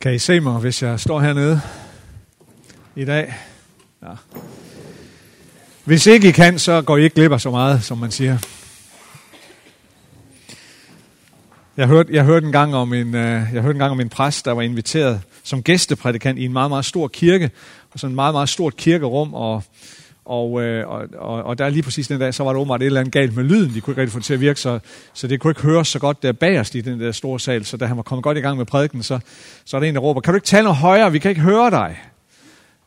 Kan I se mig, hvis jeg står hernede i dag? Ja. Hvis ikke I kan, så går I ikke glip af så meget, som man siger. Jeg hørte, jeg hørte en gang om en, øh, jeg hørte en gang om en præst, der var inviteret som gæsteprædikant i en meget, meget stor kirke, og sådan en meget, meget stort kirkerum, og, og, øh, og, og, og der lige præcis den dag, så var der åbenbart et eller andet galt med lyden. De kunne ikke rigtig få det til at virke, så, så det kunne ikke høres så godt der bagerst i den der store sal. Så da han var kommet godt i gang med prædiken, så, så er der en, der råber, kan du ikke tale noget højere? Vi kan ikke høre dig.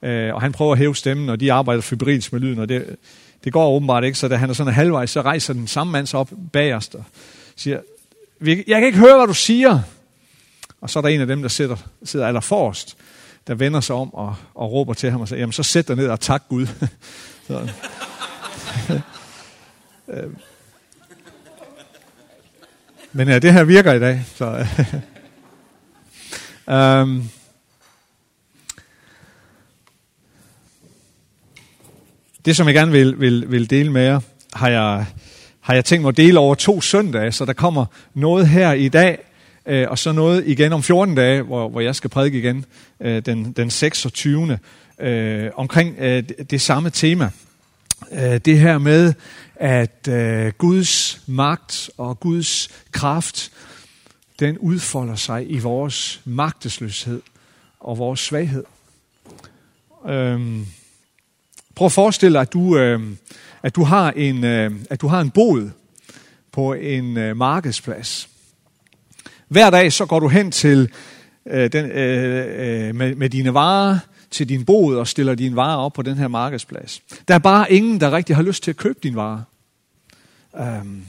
Øh, og han prøver at hæve stemmen, og de arbejder febrilsk med lyden, og det, det går åbenbart ikke. Så da han er sådan halvvejs, så rejser den samme mand sig op bagerst og siger, jeg kan ikke høre, hvad du siger. Og så er der en af dem, der sidder, sidder aller forrest, der vender sig om og, og råber til ham og siger, jamen så sæt dig ned og tak Gud. så. Øh, men ja, det her virker i dag. Så, um, det, som jeg gerne vil, vil, vil dele med jer, har jeg, har jeg tænkt mig at dele over to søndage, så der kommer noget her i dag, øh, og så noget igen om 14 dage, hvor, hvor jeg skal prædike igen øh, den, den 26. Øh, omkring øh, det, samme tema. Øh, det her med, at øh, Guds magt og Guds kraft, den udfolder sig i vores magtesløshed og vores svaghed. Øh, prøv at forestille dig, at du, øh, at du har en, øh, at du har en bod på en øh, markedsplads. Hver dag så går du hen til øh, den, øh, øh, med, med dine varer til din bod og stiller dine varer op på den her markedsplads. Der er bare ingen, der rigtig har lyst til at købe dine varer. Um,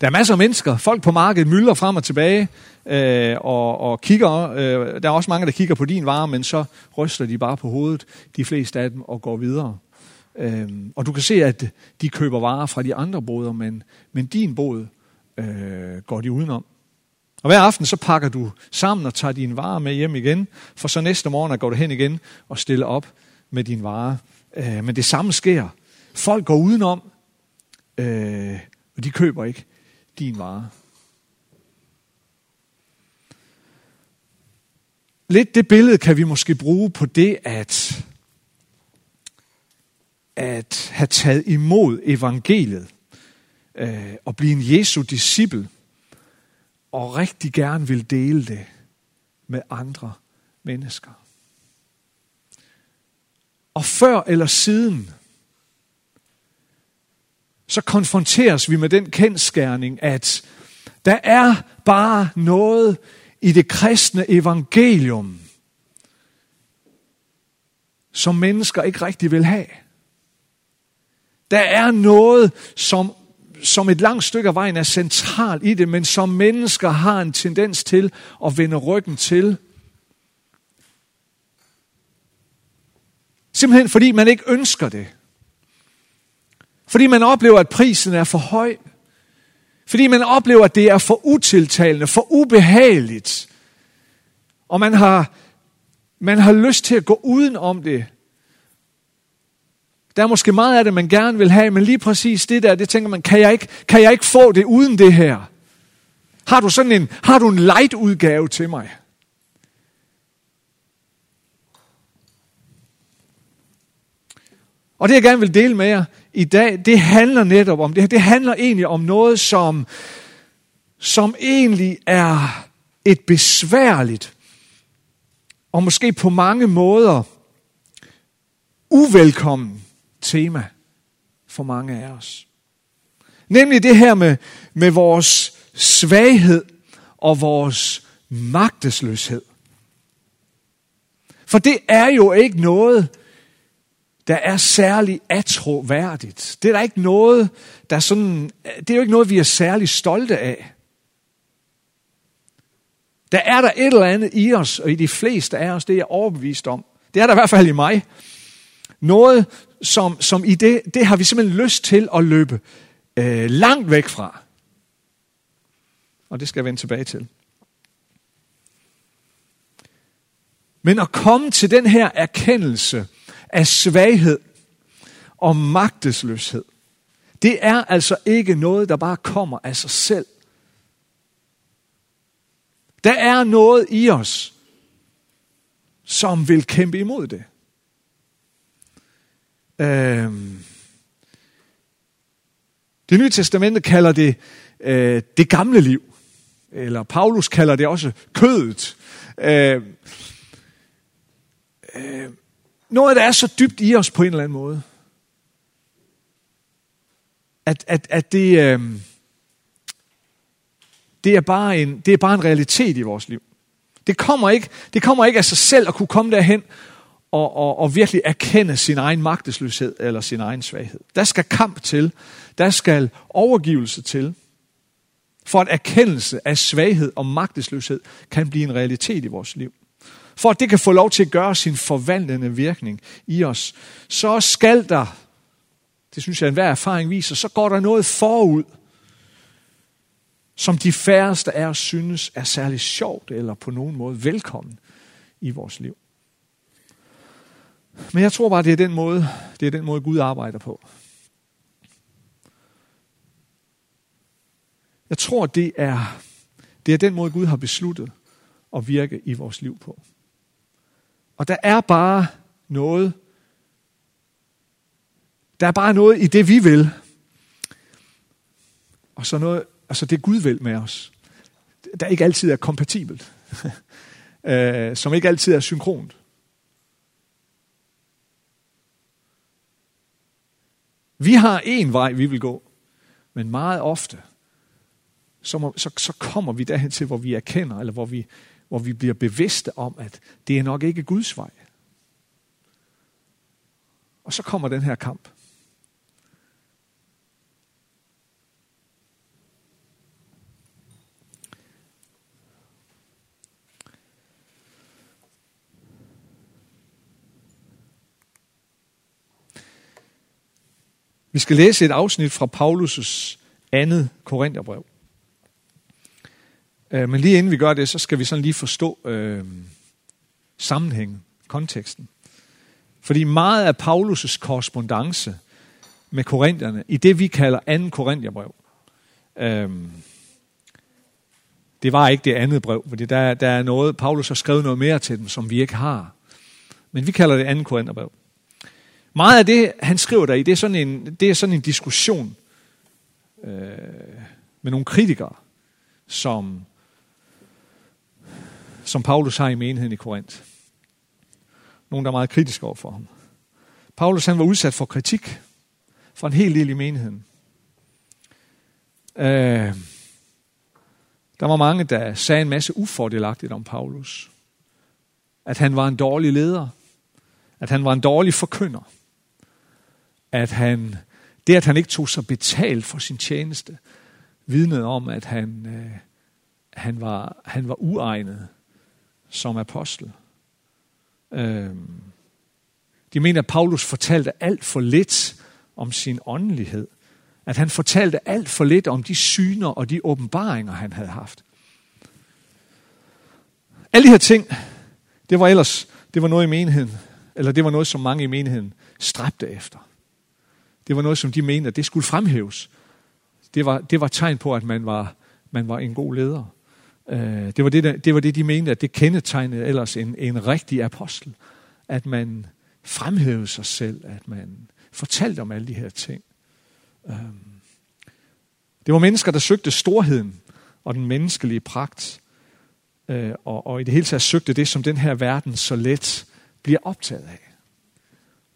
der er masser af mennesker, folk på markedet mylder frem og tilbage øh, og, og kigger. Øh, der er også mange, der kigger på din vare, men så ryster de bare på hovedet, de fleste af dem, og går videre. Øhm, og du kan se, at de køber varer fra de andre boder, men, men din bod øh, går de udenom. Og hver aften så pakker du sammen og tager dine varer med hjem igen, for så næste morgen går du hen igen og stiller op med dine varer. Øh, men det samme sker. Folk går udenom, øh, og de køber ikke din vare. Lidt det billede kan vi måske bruge på det, at at have taget imod evangeliet øh, og blive en Jesu disciple og rigtig gerne vil dele det med andre mennesker. Og før eller siden, så konfronteres vi med den kendskærning, at der er bare noget i det kristne evangelium, som mennesker ikke rigtig vil have. Der er noget, som, som et langt stykke af vejen er central i det, men som mennesker har en tendens til at vende ryggen til. Simpelthen fordi man ikke ønsker det. Fordi man oplever, at prisen er for høj. Fordi man oplever, at det er for utiltalende, for ubehageligt. Og man har, man har lyst til at gå uden om det. Der er måske meget af det, man gerne vil have, men lige præcis det der, det tænker man, kan jeg ikke, kan jeg ikke få det uden det her? Har du sådan en, har du en light udgave til mig? Og det jeg gerne vil dele med jer i dag, det handler netop om det her. Det handler egentlig om noget, som, som egentlig er et besværligt, og måske på mange måder uvelkommen tema for mange af os. Nemlig det her med, med vores svaghed og vores magtesløshed. For det er jo ikke noget, der er særlig atroværdigt. Det er der ikke noget, der sådan, det er jo ikke noget, vi er særlig stolte af. Der er der et eller andet i os, og i de fleste af os, det er jeg overbevist om. Det er der i hvert fald i mig. Noget, som, som i det, det har vi simpelthen lyst til at løbe øh, langt væk fra. Og det skal jeg vende tilbage til. Men at komme til den her erkendelse af svaghed og magtesløshed, det er altså ikke noget, der bare kommer af sig selv. Der er noget i os, som vil kæmpe imod det. Øhm. Det nye testamente kalder det øh, det gamle liv. Eller Paulus kalder det også kødet. Øh, øh, noget, der er så dybt i os på en eller anden måde. At, at, at det, øh, det, er bare en, det er bare en realitet i vores liv. Det kommer ikke, det kommer ikke af sig selv at kunne komme derhen og, og, og virkelig erkende sin egen magtesløshed eller sin egen svaghed. Der skal kamp til. Der skal overgivelse til. For at erkendelse af svaghed og magtesløshed kan blive en realitet i vores liv. For at det kan få lov til at gøre sin forvandlende virkning i os, så skal der, det synes jeg enhver erfaring viser, så går der noget forud, som de færreste af os synes er særlig sjovt eller på nogen måde velkommen i vores liv. Men jeg tror bare, det er den måde, det er den måde Gud arbejder på. Jeg tror, det er, det er den måde, Gud har besluttet at virke i vores liv på. Og der er bare noget, der er bare noget i det, vi vil, og så noget, altså det Gud vil med os, der ikke altid er kompatibelt, øh, som ikke altid er synkront. Vi har en vej, vi vil gå, men meget ofte, så, må, så, så kommer vi derhen til, hvor vi erkender, eller hvor vi, hvor vi bliver bevidste om, at det er nok ikke Guds vej. Og så kommer den her kamp. Vi skal læse et afsnit fra Paulus' andet Korintherbrev. Øh, men lige inden vi gør det, så skal vi sådan lige forstå øh, sammenhængen, konteksten. Fordi meget af Paulus' korrespondence med korinterne, i det vi kalder 2. Korintherbrev, øh, det var ikke det andet brev, fordi der, der er noget, Paulus har skrevet noget mere til dem, som vi ikke har. Men vi kalder det 2. Korintherbrev. Meget af det, han skriver der i, det er sådan en, det er sådan en diskussion øh, med nogle kritikere, som, som Paulus har i menigheden i Korinth. Nogle, der er meget kritiske over for ham. Paulus han var udsat for kritik fra en hel del i menigheden. Øh, der var mange, der sagde en masse ufordelagtigt om Paulus. At han var en dårlig leder. At han var en dårlig forkynder at han, det at han ikke tog sig betalt for sin tjeneste, vidnede om, at han, øh, han, var, han var uegnet som apostel. Øhm, de mener, at Paulus fortalte alt for lidt om sin åndelighed. At han fortalte alt for lidt om de syner og de åbenbaringer, han havde haft. Alle de her ting, det var ellers, det var noget i menigheden, eller det var noget, som mange i menigheden stræbte efter. Det var noget, som de mente, at det skulle fremhæves. Det var, det var tegn på, at man var, man var en god leder. Øh, det, var det, det var det, de mente, at det kendetegnede ellers en, en rigtig apostel. At man fremhævede sig selv, at man fortalte om alle de her ting. Øh, det var mennesker, der søgte storheden og den menneskelige pragt. Øh, og, og i det hele taget søgte det, som den her verden så let bliver optaget af.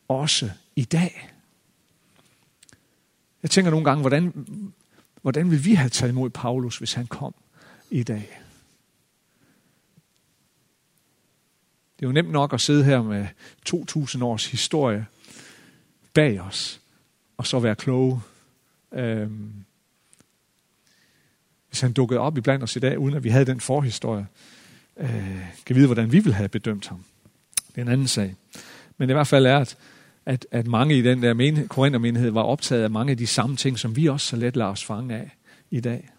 Også i dag. Jeg tænker nogle gange, hvordan, hvordan vil vi have taget imod Paulus, hvis han kom i dag? Det er jo nemt nok at sidde her med 2000 års historie bag os, og så være kloge. Øhm, hvis han dukkede op i blandt os i dag, uden at vi havde den forhistorie, øh, kan vide, hvordan vi ville have bedømt ham. Det er en anden sag. Men i hvert fald er, at at, at mange i den der menighed, Korinther-menighed var optaget af mange af de samme ting, som vi også så let lader os fange af i dag.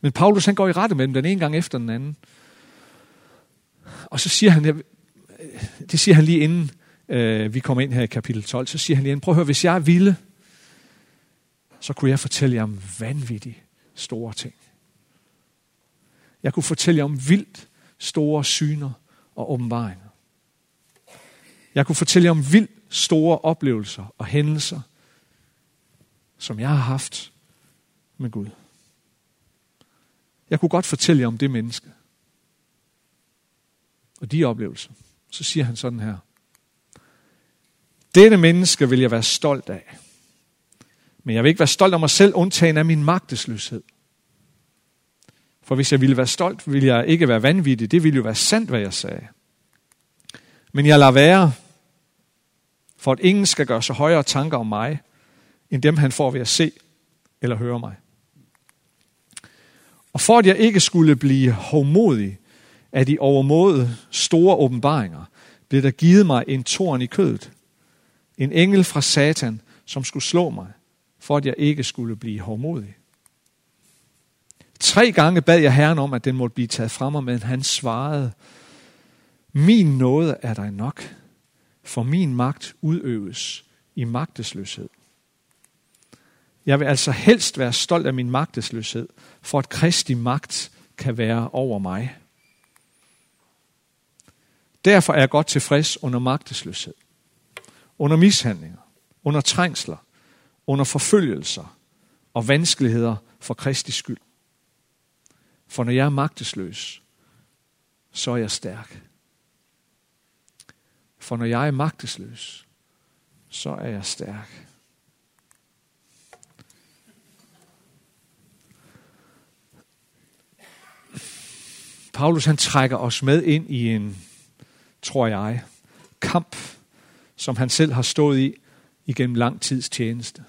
Men Paulus han går i rette med dem den ene gang efter den anden. Og så siger han, det siger han lige inden øh, vi kommer ind her i kapitel 12, så siger han lige, prøv at høre, hvis jeg ville, så kunne jeg fortælle jer om vanvittigt store ting. Jeg kunne fortælle jer om vildt store syner og åbenbaringer. Jeg kunne fortælle jer om vildt store oplevelser og hændelser, som jeg har haft med Gud. Jeg kunne godt fortælle jer om det menneske. Og de oplevelser. Så siger han sådan her. Dette menneske vil jeg være stolt af. Men jeg vil ikke være stolt af mig selv, undtagen af min magtesløshed. For hvis jeg ville være stolt, ville jeg ikke være vanvittig. Det ville jo være sandt, hvad jeg sagde. Men jeg lader være, for at ingen skal gøre så højere tanker om mig, end dem han får ved at se eller høre mig. Og for at jeg ikke skulle blive hovmodig af de overmåde store åbenbaringer, blev der givet mig en torn i kødet. En engel fra Satan, som skulle slå mig, for at jeg ikke skulle blive hovmodig. Tre gange bad jeg Herren om, at den måtte blive taget fra mig, men han svarede, min nåde er dig nok, for min magt udøves i magtesløshed. Jeg vil altså helst være stolt af min magtesløshed, for at Kristi magt kan være over mig. Derfor er jeg godt tilfreds under magtesløshed, under mishandlinger, under trængsler, under forfølgelser og vanskeligheder for Kristi skyld. For når jeg er magtesløs, så er jeg stærk. For når jeg er magtesløs, så er jeg stærk. Paulus han trækker os med ind i en, tror jeg, kamp, som han selv har stået i igennem lang tids tjeneste.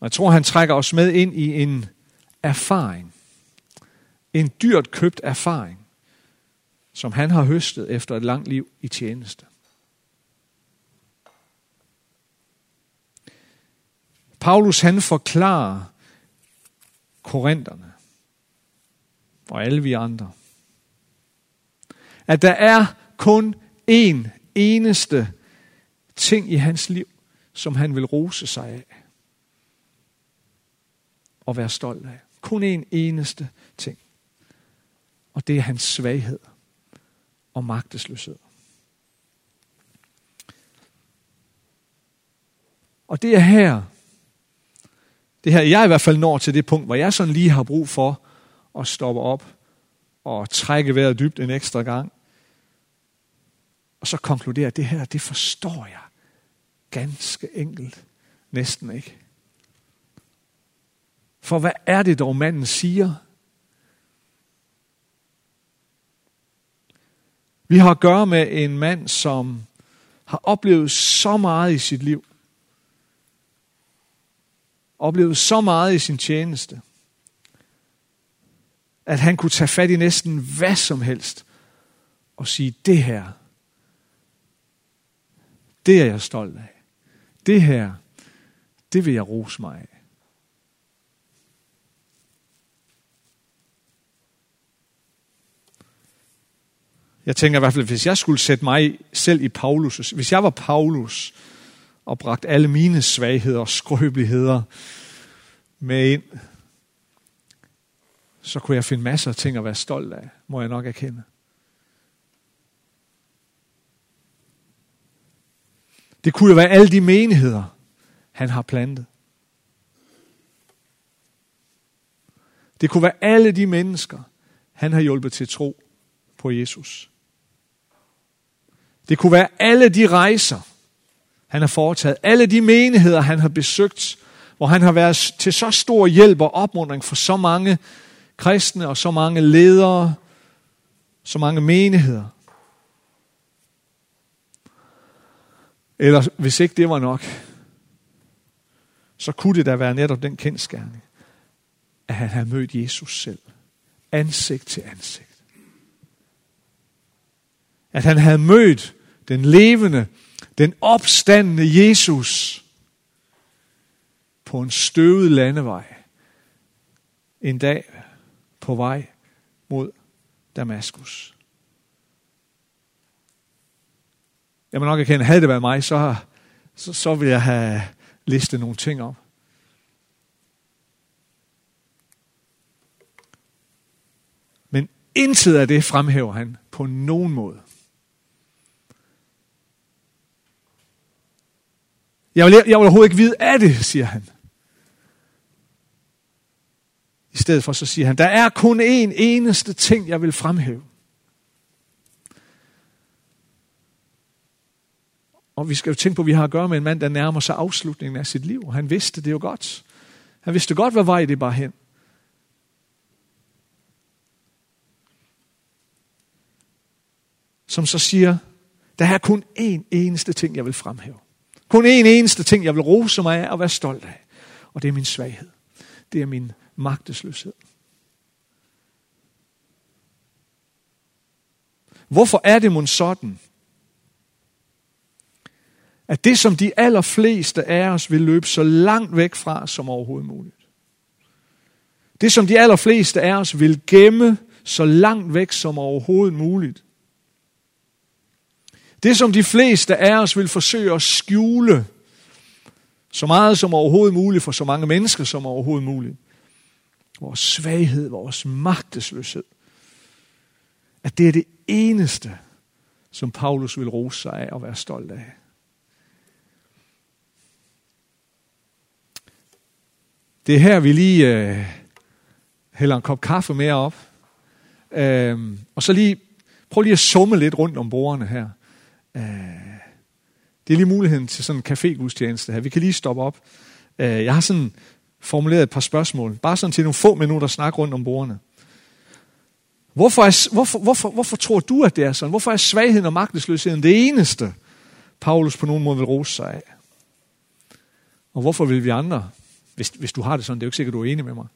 Og jeg tror, han trækker os med ind i en erfaring. En dyrt købt erfaring, som han har høstet efter et langt liv i tjeneste. Paulus han forklarer korinterne og alle vi andre, at der er kun én eneste ting i hans liv, som han vil rose sig af og være stolt af. Kun én eneste ting. Og det er hans svaghed og magtesløshed. Og det er her, det her, jeg i hvert fald når til det punkt, hvor jeg sådan lige har brug for at stoppe op og trække vejret dybt en ekstra gang. Og så konkludere, at det her, det forstår jeg ganske enkelt næsten ikke. For hvad er det dog, manden siger? Vi har at gøre med en mand, som har oplevet så meget i sit liv. Oplevet så meget i sin tjeneste. At han kunne tage fat i næsten hvad som helst. Og sige, det her, det er jeg stolt af. Det her, det vil jeg rose mig af. Jeg tænker i hvert fald, hvis jeg skulle sætte mig selv i Paulus, hvis jeg var Paulus og bragt alle mine svagheder og skrøbeligheder med ind, så kunne jeg finde masser af ting at være stolt af, må jeg nok erkende. Det kunne jo være alle de menigheder, han har plantet. Det kunne være alle de mennesker, han har hjulpet til tro på Jesus. Det kunne være alle de rejser, han har foretaget, alle de menigheder, han har besøgt, hvor han har været til så stor hjælp og opmuntring for så mange kristne og så mange ledere, så mange menigheder. Eller hvis ikke det var nok, så kunne det da være netop den kendskærning, at han havde mødt Jesus selv, ansigt til ansigt at han havde mødt den levende, den opstandende Jesus på en støvet landevej en dag på vej mod Damaskus. Jeg må nok erkende, havde det været mig, så, så, så ville jeg have listet nogle ting op. Men Intet af det fremhæver han på nogen måde. Jeg vil, jeg vil overhovedet ikke vide af det, siger han. I stedet for så siger han, der er kun én eneste ting, jeg vil fremhæve. Og vi skal jo tænke på, at vi har at gøre med en mand, der nærmer sig afslutningen af sit liv. Han vidste det jo godt. Han vidste godt, hvad vej det bare hen. Som så siger, der er kun én eneste ting, jeg vil fremhæve. Kun én eneste ting, jeg vil rose mig af og være stolt af. Og det er min svaghed. Det er min magtesløshed. Hvorfor er det mon sådan, at det, som de allerfleste af os vil løbe så langt væk fra som overhovedet muligt. Det, som de allerfleste af os vil gemme så langt væk som overhovedet muligt. Det, som de fleste af os vil forsøge at skjule så meget som overhovedet muligt for så mange mennesker som overhovedet muligt. Vores svaghed, vores magtesløshed. At det er det eneste, som Paulus vil rose sig af og være stolt af. Det er her, vi lige øh, hælder en kop kaffe mere op. Øh, og så lige, prøv lige at summe lidt rundt om bordene her. Øh, det er lige muligheden til sådan en café-gudstjeneste her. Vi kan lige stoppe op. Øh, jeg har sådan formuleret et par spørgsmål. Bare sådan til nogle få minutter snak rundt om bordene. Hvorfor, er, hvorfor, hvorfor, hvorfor tror du, at det er sådan? Hvorfor er svagheden og magtesløsheden det eneste, Paulus på nogen måde vil rose sig af? Og hvorfor vil vi andre hvis, hvis du har det sådan, det er jo ikke sikkert, du er enig med mig.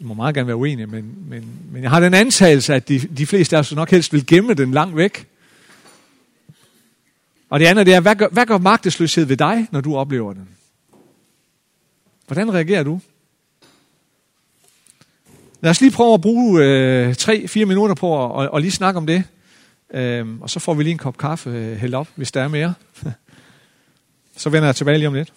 Jeg må meget gerne være uenig, men, men, men jeg har den antagelse, at de, de fleste af os nok helst vil gemme den langt væk. Og det andet det er, hvad gør, hvad gør magtesløshed ved dig, når du oplever den? Hvordan reagerer du? Lad os lige prøve at bruge øh, 3-4 minutter på at og, og lige snakke om det. Øhm, og så får vi lige en kop kaffe øh, hældt op, hvis der er mere. så vender jeg tilbage lige om lidt.